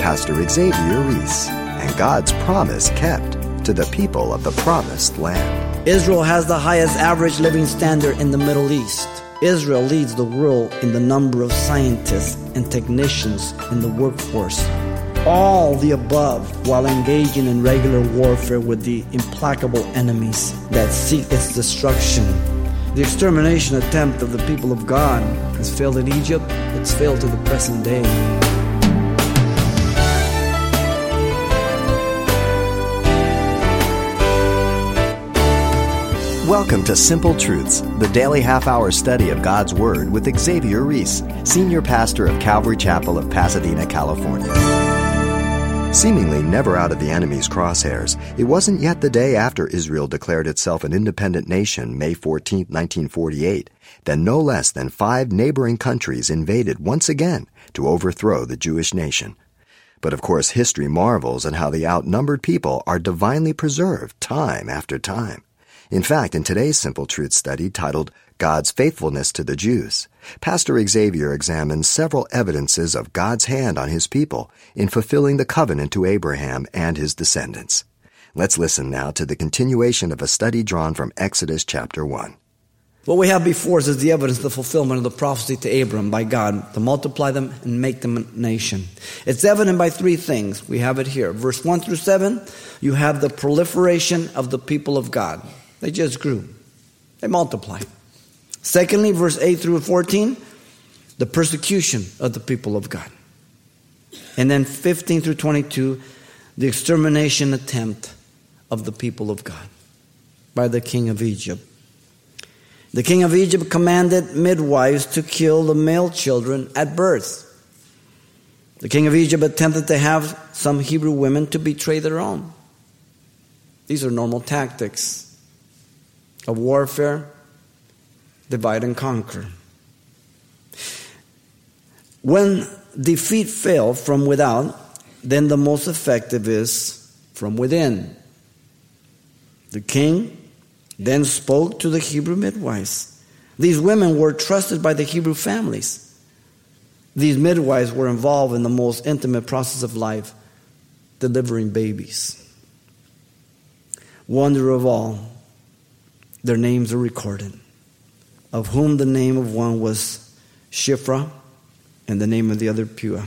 Pastor Xavier Reese and God's promise kept to the people of the promised land. Israel has the highest average living standard in the Middle East. Israel leads the world in the number of scientists and technicians in the workforce. All the above while engaging in regular warfare with the implacable enemies that seek its destruction. The extermination attempt of the people of God has failed in Egypt, it's failed to the present day. Welcome to Simple Truths, the daily half hour study of God's Word with Xavier Reese, Senior Pastor of Calvary Chapel of Pasadena, California. Seemingly never out of the enemy's crosshairs, it wasn't yet the day after Israel declared itself an independent nation, May 14, 1948, that no less than five neighboring countries invaded once again to overthrow the Jewish nation. But of course, history marvels at how the outnumbered people are divinely preserved time after time. In fact, in today's Simple Truth study titled God's Faithfulness to the Jews, Pastor Xavier examines several evidences of God's hand on his people in fulfilling the covenant to Abraham and his descendants. Let's listen now to the continuation of a study drawn from Exodus chapter 1. What we have before us is the evidence of the fulfillment of the prophecy to Abram by God to multiply them and make them a nation. It's evident by three things. We have it here. Verse 1 through 7, you have the proliferation of the people of God. They just grew, they multiplied. Secondly, verse 8 through 14, the persecution of the people of God. And then 15 through 22, the extermination attempt of the people of God by the king of Egypt. The king of Egypt commanded midwives to kill the male children at birth. The king of Egypt attempted to have some Hebrew women to betray their own. These are normal tactics of warfare, divide and conquer. When defeat failed from without, then the most effective is from within. The king then spoke to the Hebrew midwives. These women were trusted by the Hebrew families. These midwives were involved in the most intimate process of life, delivering babies. Wonder of all, their names are recorded, of whom the name of one was Shifra and the name of the other Puah.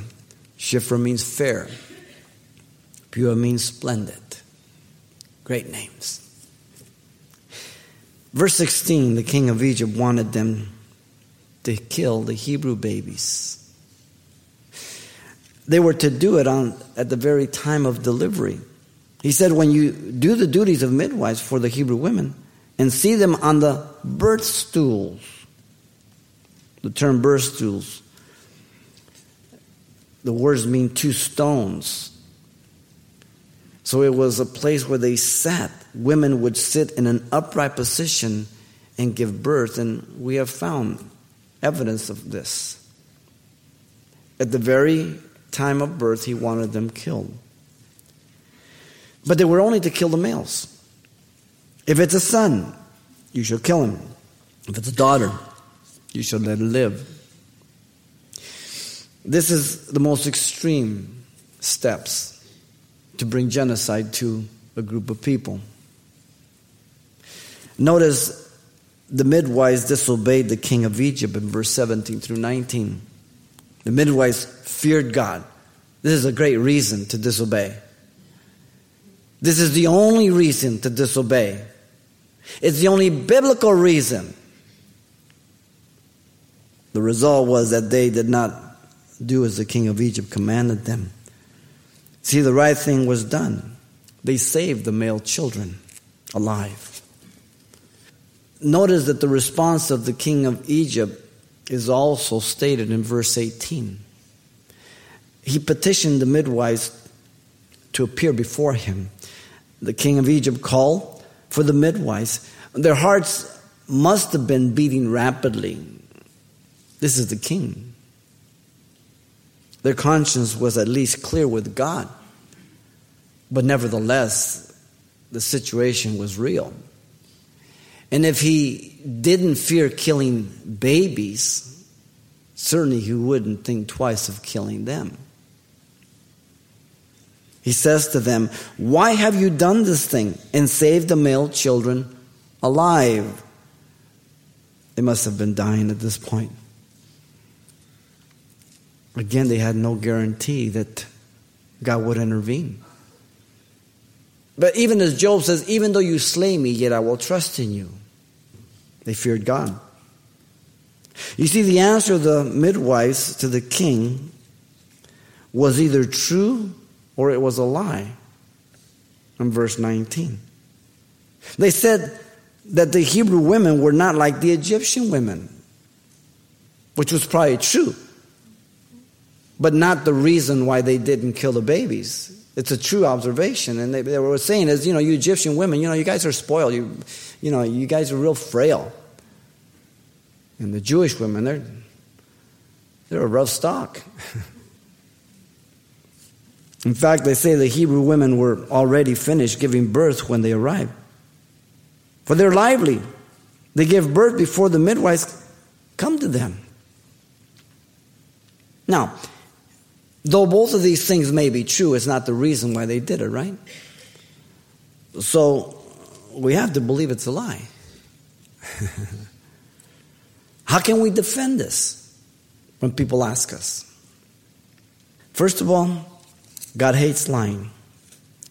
Shifra means fair, Puah means splendid. Great names. Verse 16 the king of Egypt wanted them to kill the Hebrew babies. They were to do it on, at the very time of delivery. He said, When you do the duties of midwives for the Hebrew women, and see them on the birth stools. The term birth stools, the words mean two stones. So it was a place where they sat. Women would sit in an upright position and give birth, and we have found evidence of this. At the very time of birth, he wanted them killed. But they were only to kill the males. If it's a son, you shall kill him. If it's a daughter, you shall let her live. This is the most extreme steps to bring genocide to a group of people. Notice the midwives disobeyed the king of Egypt in verse 17 through 19. The midwives feared God. This is a great reason to disobey. This is the only reason to disobey. It's the only biblical reason. The result was that they did not do as the king of Egypt commanded them. See, the right thing was done. They saved the male children alive. Notice that the response of the king of Egypt is also stated in verse 18. He petitioned the midwives to appear before him. The king of Egypt called for the midwives. Their hearts must have been beating rapidly. This is the king. Their conscience was at least clear with God. But nevertheless, the situation was real. And if he didn't fear killing babies, certainly he wouldn't think twice of killing them. He says to them, Why have you done this thing and saved the male children alive? They must have been dying at this point. Again, they had no guarantee that God would intervene. But even as Job says, even though you slay me, yet I will trust in you. They feared God. You see, the answer of the midwives to the king was either true or it was a lie. In verse 19. They said that the Hebrew women were not like the Egyptian women, which was probably true, but not the reason why they didn't kill the babies. It's a true observation. And they, they were saying is, you know, you Egyptian women, you know, you guys are spoiled. You, you know, you guys are real frail. And the Jewish women, they're, they're a rough stock. In fact, they say the Hebrew women were already finished giving birth when they arrived. For they're lively. They give birth before the midwives come to them. Now, though both of these things may be true, it's not the reason why they did it, right? So we have to believe it's a lie. How can we defend this when people ask us? First of all, God hates lying.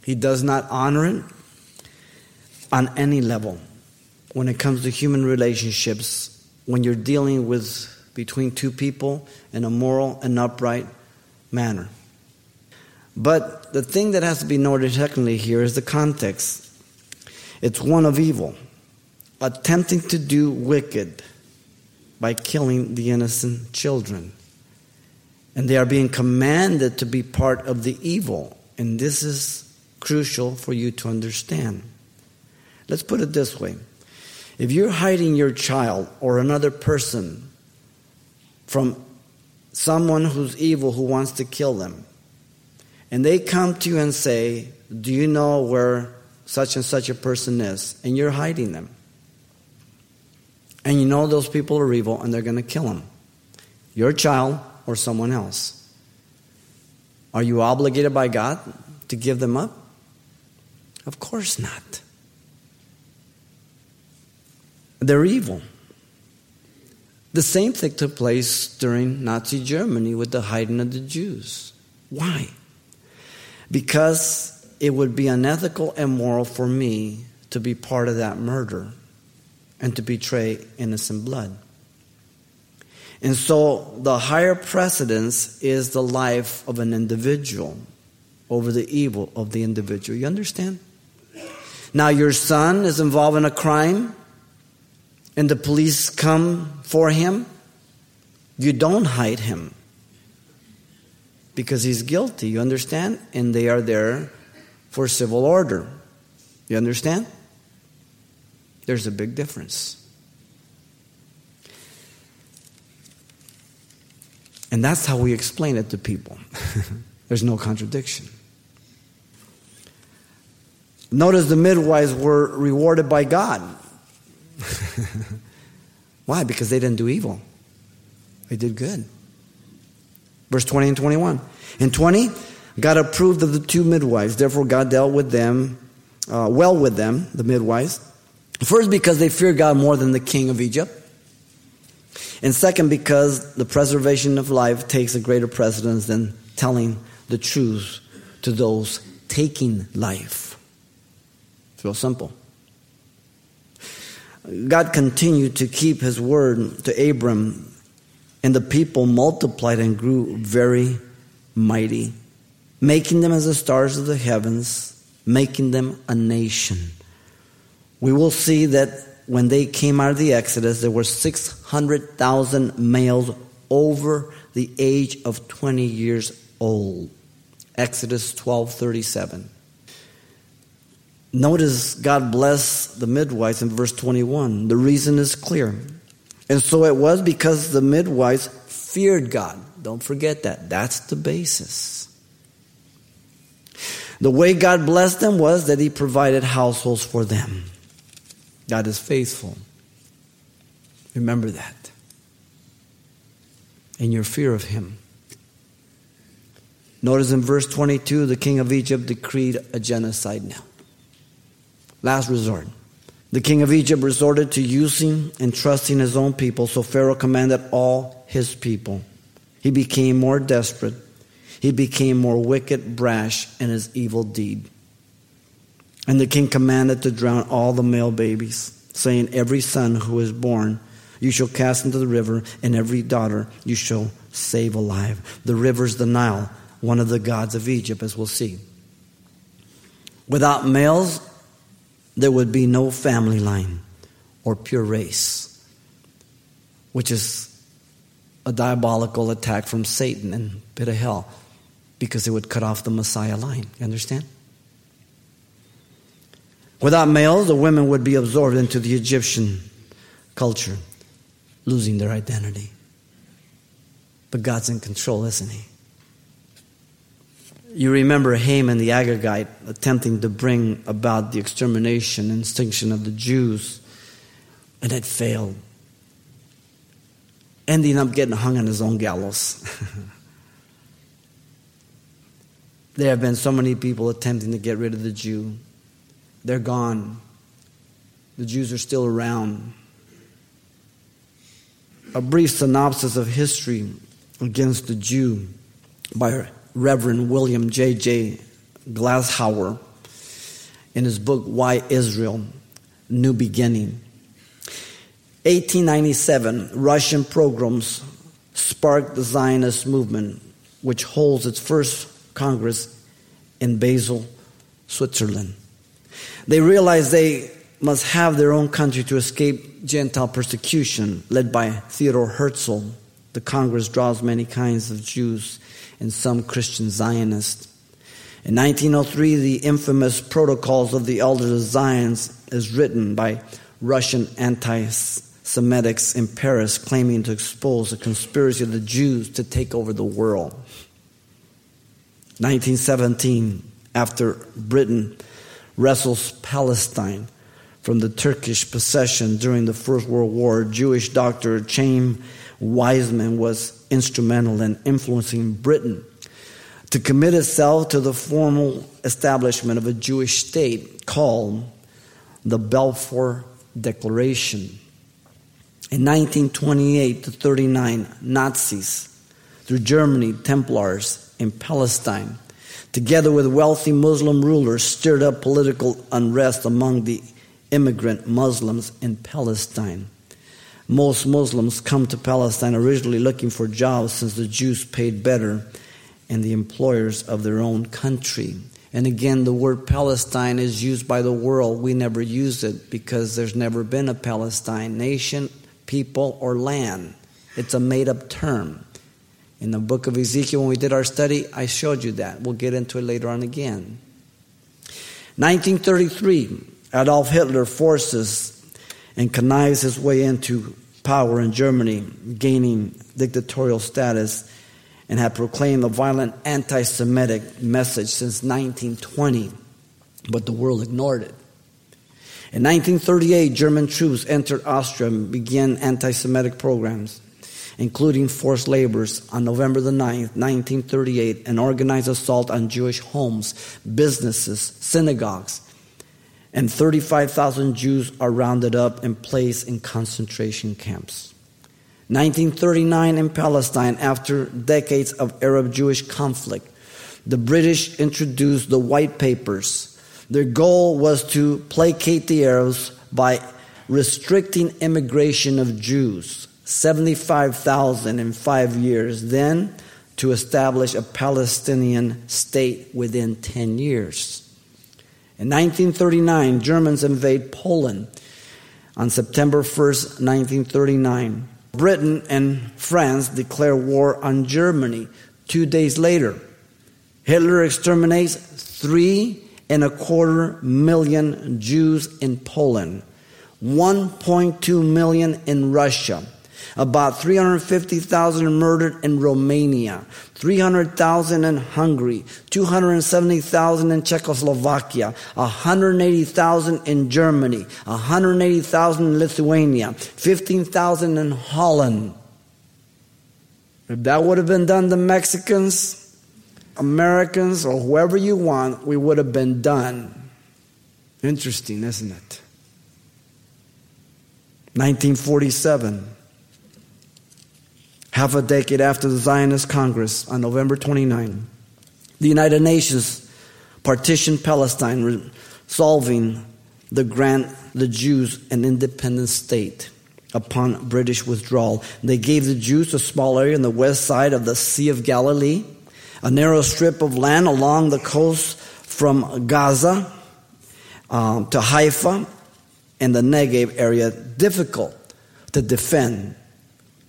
He does not honor it on any level. When it comes to human relationships, when you're dealing with between two people in a moral and upright manner. But the thing that has to be noted technically here is the context. It's one of evil, attempting to do wicked by killing the innocent children. And they are being commanded to be part of the evil. And this is crucial for you to understand. Let's put it this way if you're hiding your child or another person from someone who's evil who wants to kill them, and they come to you and say, Do you know where such and such a person is? And you're hiding them. And you know those people are evil and they're going to kill them. Your child or someone else. Are you obligated by God to give them up? Of course not. They're evil. The same thing took place during Nazi Germany with the hiding of the Jews. Why? Because it would be unethical and moral for me to be part of that murder and to betray innocent blood. And so the higher precedence is the life of an individual over the evil of the individual. You understand? Now, your son is involved in a crime and the police come for him. You don't hide him because he's guilty. You understand? And they are there for civil order. You understand? There's a big difference. And that's how we explain it to people. There's no contradiction. Notice the midwives were rewarded by God. Why? Because they didn't do evil, they did good. Verse 20 and 21. In 20, God approved of the two midwives. Therefore, God dealt with them, uh, well with them, the midwives. First, because they feared God more than the king of Egypt. And second, because the preservation of life takes a greater precedence than telling the truth to those taking life. It's real simple. God continued to keep his word to Abram, and the people multiplied and grew very mighty, making them as the stars of the heavens, making them a nation. We will see that when they came out of the Exodus, there were 600,000 males over the age of 20 years old. Exodus 12:37. Notice God bless the midwives in verse 21. The reason is clear. And so it was because the midwives feared God. Don't forget that. That's the basis. The way God blessed them was that He provided households for them. God is faithful. Remember that. And your fear of Him. Notice in verse 22, the king of Egypt decreed a genocide now. Last resort. The king of Egypt resorted to using and trusting his own people, so Pharaoh commanded all his people. He became more desperate. He became more wicked, brash in his evil deed. And the king commanded to drown all the male babies, saying, Every son who is born you shall cast into the river, and every daughter you shall save alive. The river is the Nile, one of the gods of Egypt, as we'll see. Without males, there would be no family line or pure race, which is a diabolical attack from Satan and pit of hell because it would cut off the Messiah line. You understand? Without males, the women would be absorbed into the Egyptian culture, losing their identity. But God's in control, isn't He? You remember Haman the Agagite attempting to bring about the extermination and extinction of the Jews, and it failed, ending up getting hung on his own gallows. there have been so many people attempting to get rid of the Jew they're gone. The Jews are still around. A brief synopsis of history against the Jew by Reverend William J.J. Glashauer in his book, Why Israel? New Beginning. 1897, Russian pogroms sparked the Zionist movement, which holds its first Congress in Basel, Switzerland. They realized they must have their own country to escape Gentile persecution, led by Theodore Herzl. The Congress draws many kinds of Jews and some Christian Zionists. In 1903, the infamous Protocols of the Elders of Zion is written by Russian anti Semitics in Paris, claiming to expose the conspiracy of the Jews to take over the world. 1917, after Britain wrestles Palestine from the Turkish possession during the First World War. Jewish doctor Chaim Weizmann was instrumental in influencing Britain to commit itself to the formal establishment of a Jewish state called the Balfour Declaration. In 1928 to 39, Nazis through Germany, Templars in Palestine together with wealthy Muslim rulers, stirred up political unrest among the immigrant Muslims in Palestine. Most Muslims come to Palestine originally looking for jobs since the Jews paid better and the employers of their own country. And again, the word Palestine is used by the world. We never use it because there's never been a Palestine nation, people, or land. It's a made up term. In the book of Ezekiel, when we did our study, I showed you that. We'll get into it later on again. 1933, Adolf Hitler forces and connives his way into power in Germany, gaining dictatorial status, and had proclaimed a violent anti Semitic message since 1920, but the world ignored it. In 1938, German troops entered Austria and began anti Semitic programs including forced labors, on November the 9th, 1938, an organized assault on Jewish homes, businesses, synagogues, and 35,000 Jews are rounded up and placed in concentration camps. 1939 in Palestine, after decades of Arab Jewish conflict, the British introduced the White Papers. Their goal was to placate the Arabs by restricting immigration of Jews 75,000 in five years, then to establish a Palestinian state within 10 years. In 1939, Germans invade Poland. On September 1st, 1939, Britain and France declare war on Germany. Two days later, Hitler exterminates three and a quarter million Jews in Poland, 1.2 million in Russia, about 350,000 murdered in Romania, 300,000 in Hungary, 270,000 in Czechoslovakia, 180,000 in Germany, 180,000 in Lithuania, 15,000 in Holland. If that would have been done to Mexicans, Americans or whoever you want, we would have been done. Interesting, isn't it? 1947, half a decade after the Zionist Congress on November 29, the United Nations partitioned Palestine, resolving the grant the Jews an independent state upon British withdrawal. They gave the Jews a small area on the west side of the Sea of Galilee, a narrow strip of land along the coast from Gaza um, to Haifa and the Negev area, difficult to defend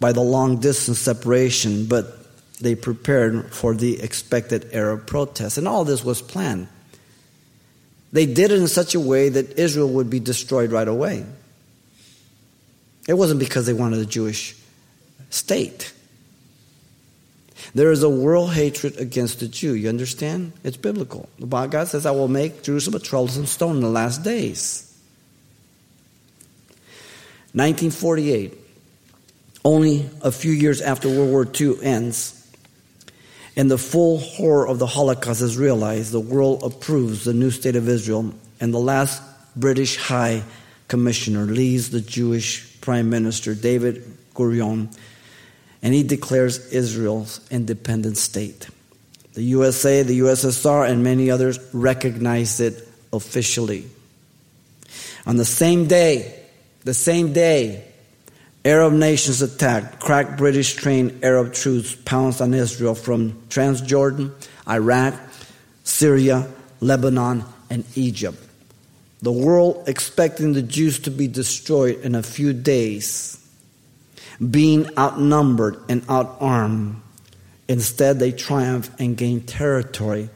by the long distance separation, but they prepared for the expected Arab protest. And all this was planned. They did it in such a way that Israel would be destroyed right away. It wasn't because they wanted a Jewish state. There is a world hatred against the Jew. You understand? It's biblical. God says, I will make Jerusalem a troublesome stone in the last days. 1948, only a few years after World War II ends, and the full horror of the Holocaust is realized, the world approves the new state of Israel, and the last British High Commissioner leaves the Jewish Prime Minister, David Gurion, and he declares Israel's independent state. The USA, the USSR, and many others recognized it officially. On the same day, the same day, Arab nations attacked, cracked British trained Arab troops pounced on Israel from Transjordan, Iraq, Syria, Lebanon, and Egypt. The world expecting the Jews to be destroyed in a few days, being outnumbered and outarmed. Instead, they triumph and gain territory.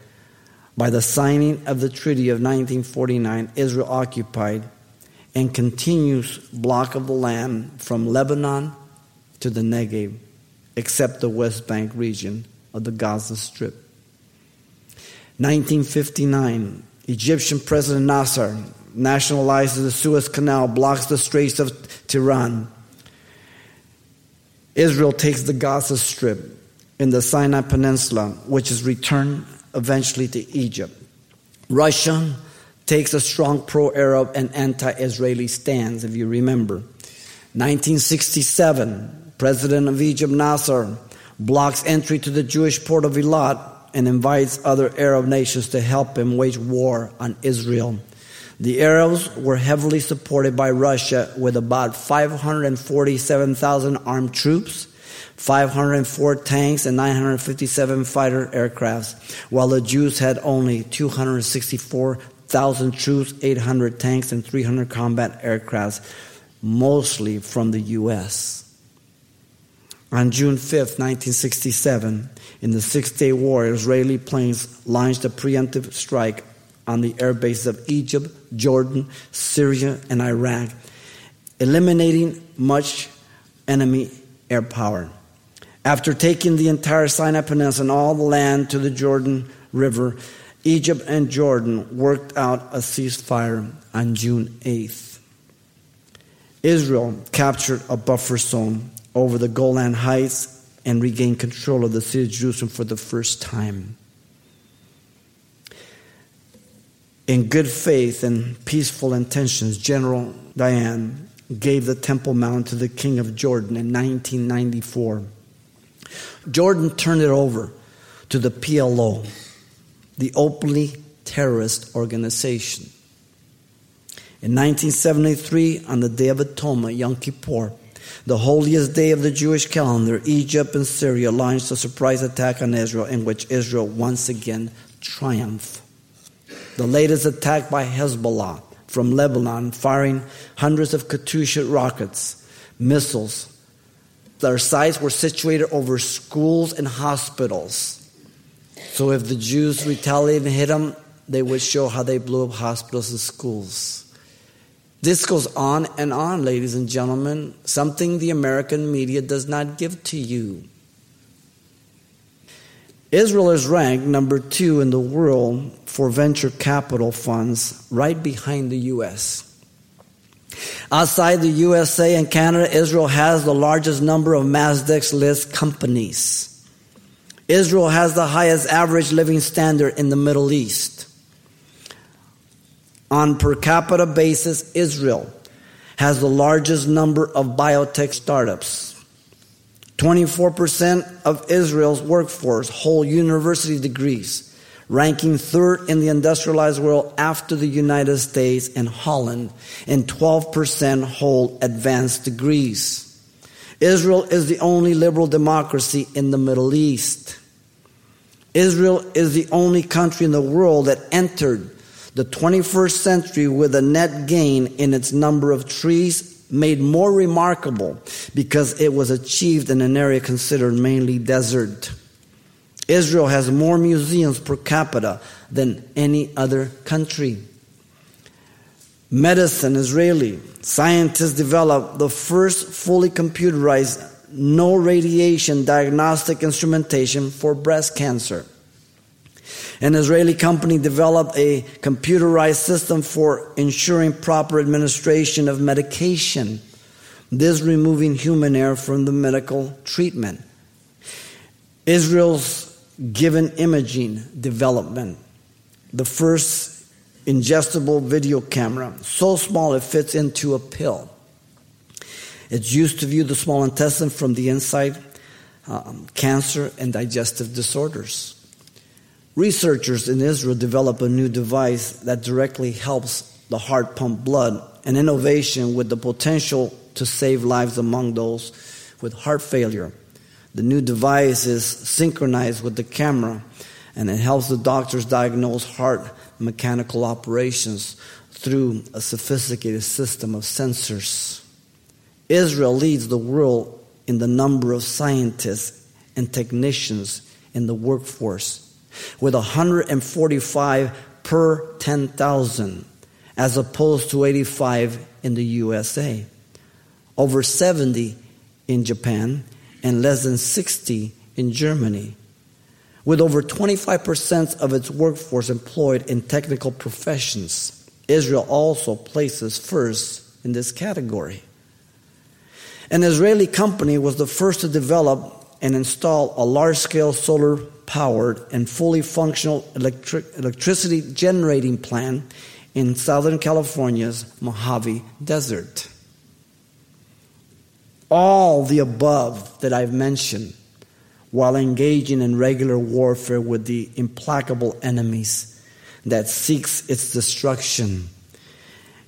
By the signing of the Treaty of 1949, Israel occupied and continuous block of the land from Lebanon to the Negev, except the West Bank region of the Gaza Strip. 1959, Egyptian President Nasser nationalizes the Suez Canal, blocks the Straits of Tiran. Israel takes the Gaza Strip in the Sinai Peninsula, which is returned eventually to Egypt. Russia takes a strong pro Arab and anti Israeli stance, if you remember. 1967, President of Egypt Nasser blocks entry to the Jewish port of Eilat and invites other Arab nations to help him wage war on Israel. The Arabs were heavily supported by Russia with about 547,000 armed troops, 504 tanks, and 957 fighter aircrafts, while the Jews had only 264 1,000 troops, 800 tanks, and 300 combat aircrafts, mostly from the U.S. On June 5, 1967, in the Six Day War, Israeli planes launched a preemptive strike on the air bases of Egypt, Jordan, Syria, and Iraq, eliminating much enemy air power. After taking the entire Sinai Peninsula and all the land to the Jordan River, Egypt and Jordan worked out a ceasefire on June 8th. Israel captured a buffer zone over the Golan Heights and regained control of the city of Jerusalem for the first time. In good faith and peaceful intentions, General Dayan gave the Temple Mount to the king of Jordan in 1994. Jordan turned it over to the PLO the openly terrorist organization. In 1973, on the Day of Atonement, Yom Kippur, the holiest day of the Jewish calendar, Egypt and Syria launched a surprise attack on Israel in which Israel once again triumphed. The latest attack by Hezbollah from Lebanon, firing hundreds of Katyusha rockets, missiles. Their sites were situated over schools and hospitals. So if the Jews retaliated and hit them, they would show how they blew up hospitals and schools. This goes on and on, ladies and gentlemen, something the American media does not give to you. Israel is ranked number two in the world for venture capital funds, right behind the U.S. Outside the USA and Canada, Israel has the largest number of NASDAQ list companies. Israel has the highest average living standard in the Middle East. On per capita basis, Israel has the largest number of biotech startups. 24% of Israel's workforce hold university degrees, ranking third in the industrialized world after the United States and Holland, and 12% hold advanced degrees. Israel is the only liberal democracy in the Middle East. Israel is the only country in the world that entered the 21st century with a net gain in its number of trees made more remarkable because it was achieved in an area considered mainly desert. Israel has more museums per capita than any other country. Medicine, Israeli scientists developed the first fully computerized no radiation diagnostic instrumentation for breast cancer. An Israeli company developed a computerized system for ensuring proper administration of medication, this removing human error from the medical treatment. Israel's Given Imaging development, the first ingestible video camera, so small it fits into a pill. It's used to view the small intestine from the inside, um, cancer and digestive disorders. Researchers in Israel develop a new device that directly helps the heart pump blood, an innovation with the potential to save lives among those with heart failure. The new device is synchronized with the camera and it helps the doctors diagnose heart mechanical operations through a sophisticated system of sensors. Israel leads the world in the number of scientists and technicians in the workforce with 145 per 10,000 as opposed to 85 in the USA, over 70 in Japan, and less than 60 in Germany. With over 25% of its workforce employed in technical professions, Israel also places first in this category. An Israeli company was the first to develop and install a large scale solar powered and fully functional electric, electricity generating plant in Southern California's Mojave Desert. All the above that I've mentioned while engaging in regular warfare with the implacable enemies that seeks its destruction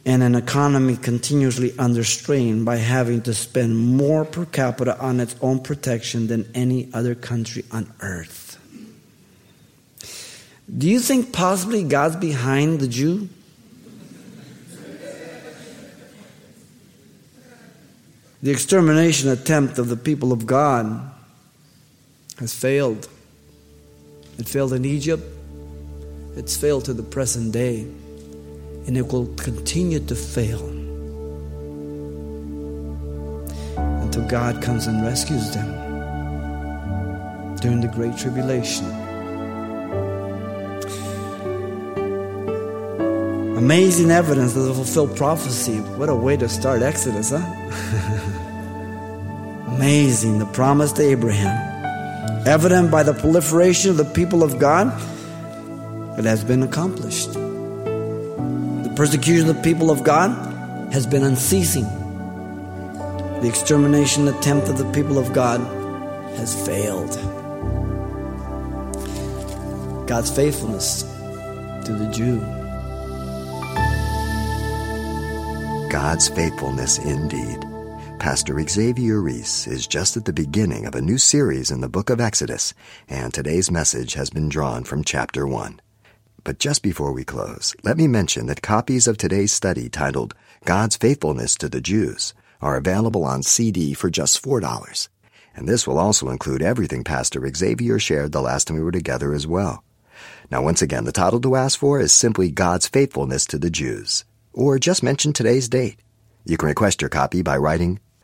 and an economy continuously under strain by having to spend more per capita on its own protection than any other country on earth. Do you think possibly God's behind the Jew? The extermination attempt of the people of God has failed. It failed in Egypt, it's failed to the present day, and it will continue to fail until God comes and rescues them during the Great Tribulation. Amazing evidence of the fulfilled prophecy. What a way to start Exodus, huh? Amazing, the promise to Abraham. Evident by the proliferation of the people of God, it has been accomplished. The persecution of the people of God has been unceasing. The extermination attempt of the people of God has failed. God's faithfulness to the Jew. God's faithfulness indeed. Pastor Xavier Reese is just at the beginning of a new series in the book of Exodus, and today's message has been drawn from chapter 1. But just before we close, let me mention that copies of today's study titled God's Faithfulness to the Jews are available on CD for just $4. And this will also include everything Pastor Xavier shared the last time we were together as well. Now, once again, the title to ask for is simply God's Faithfulness to the Jews or just mention today's date. You can request your copy by writing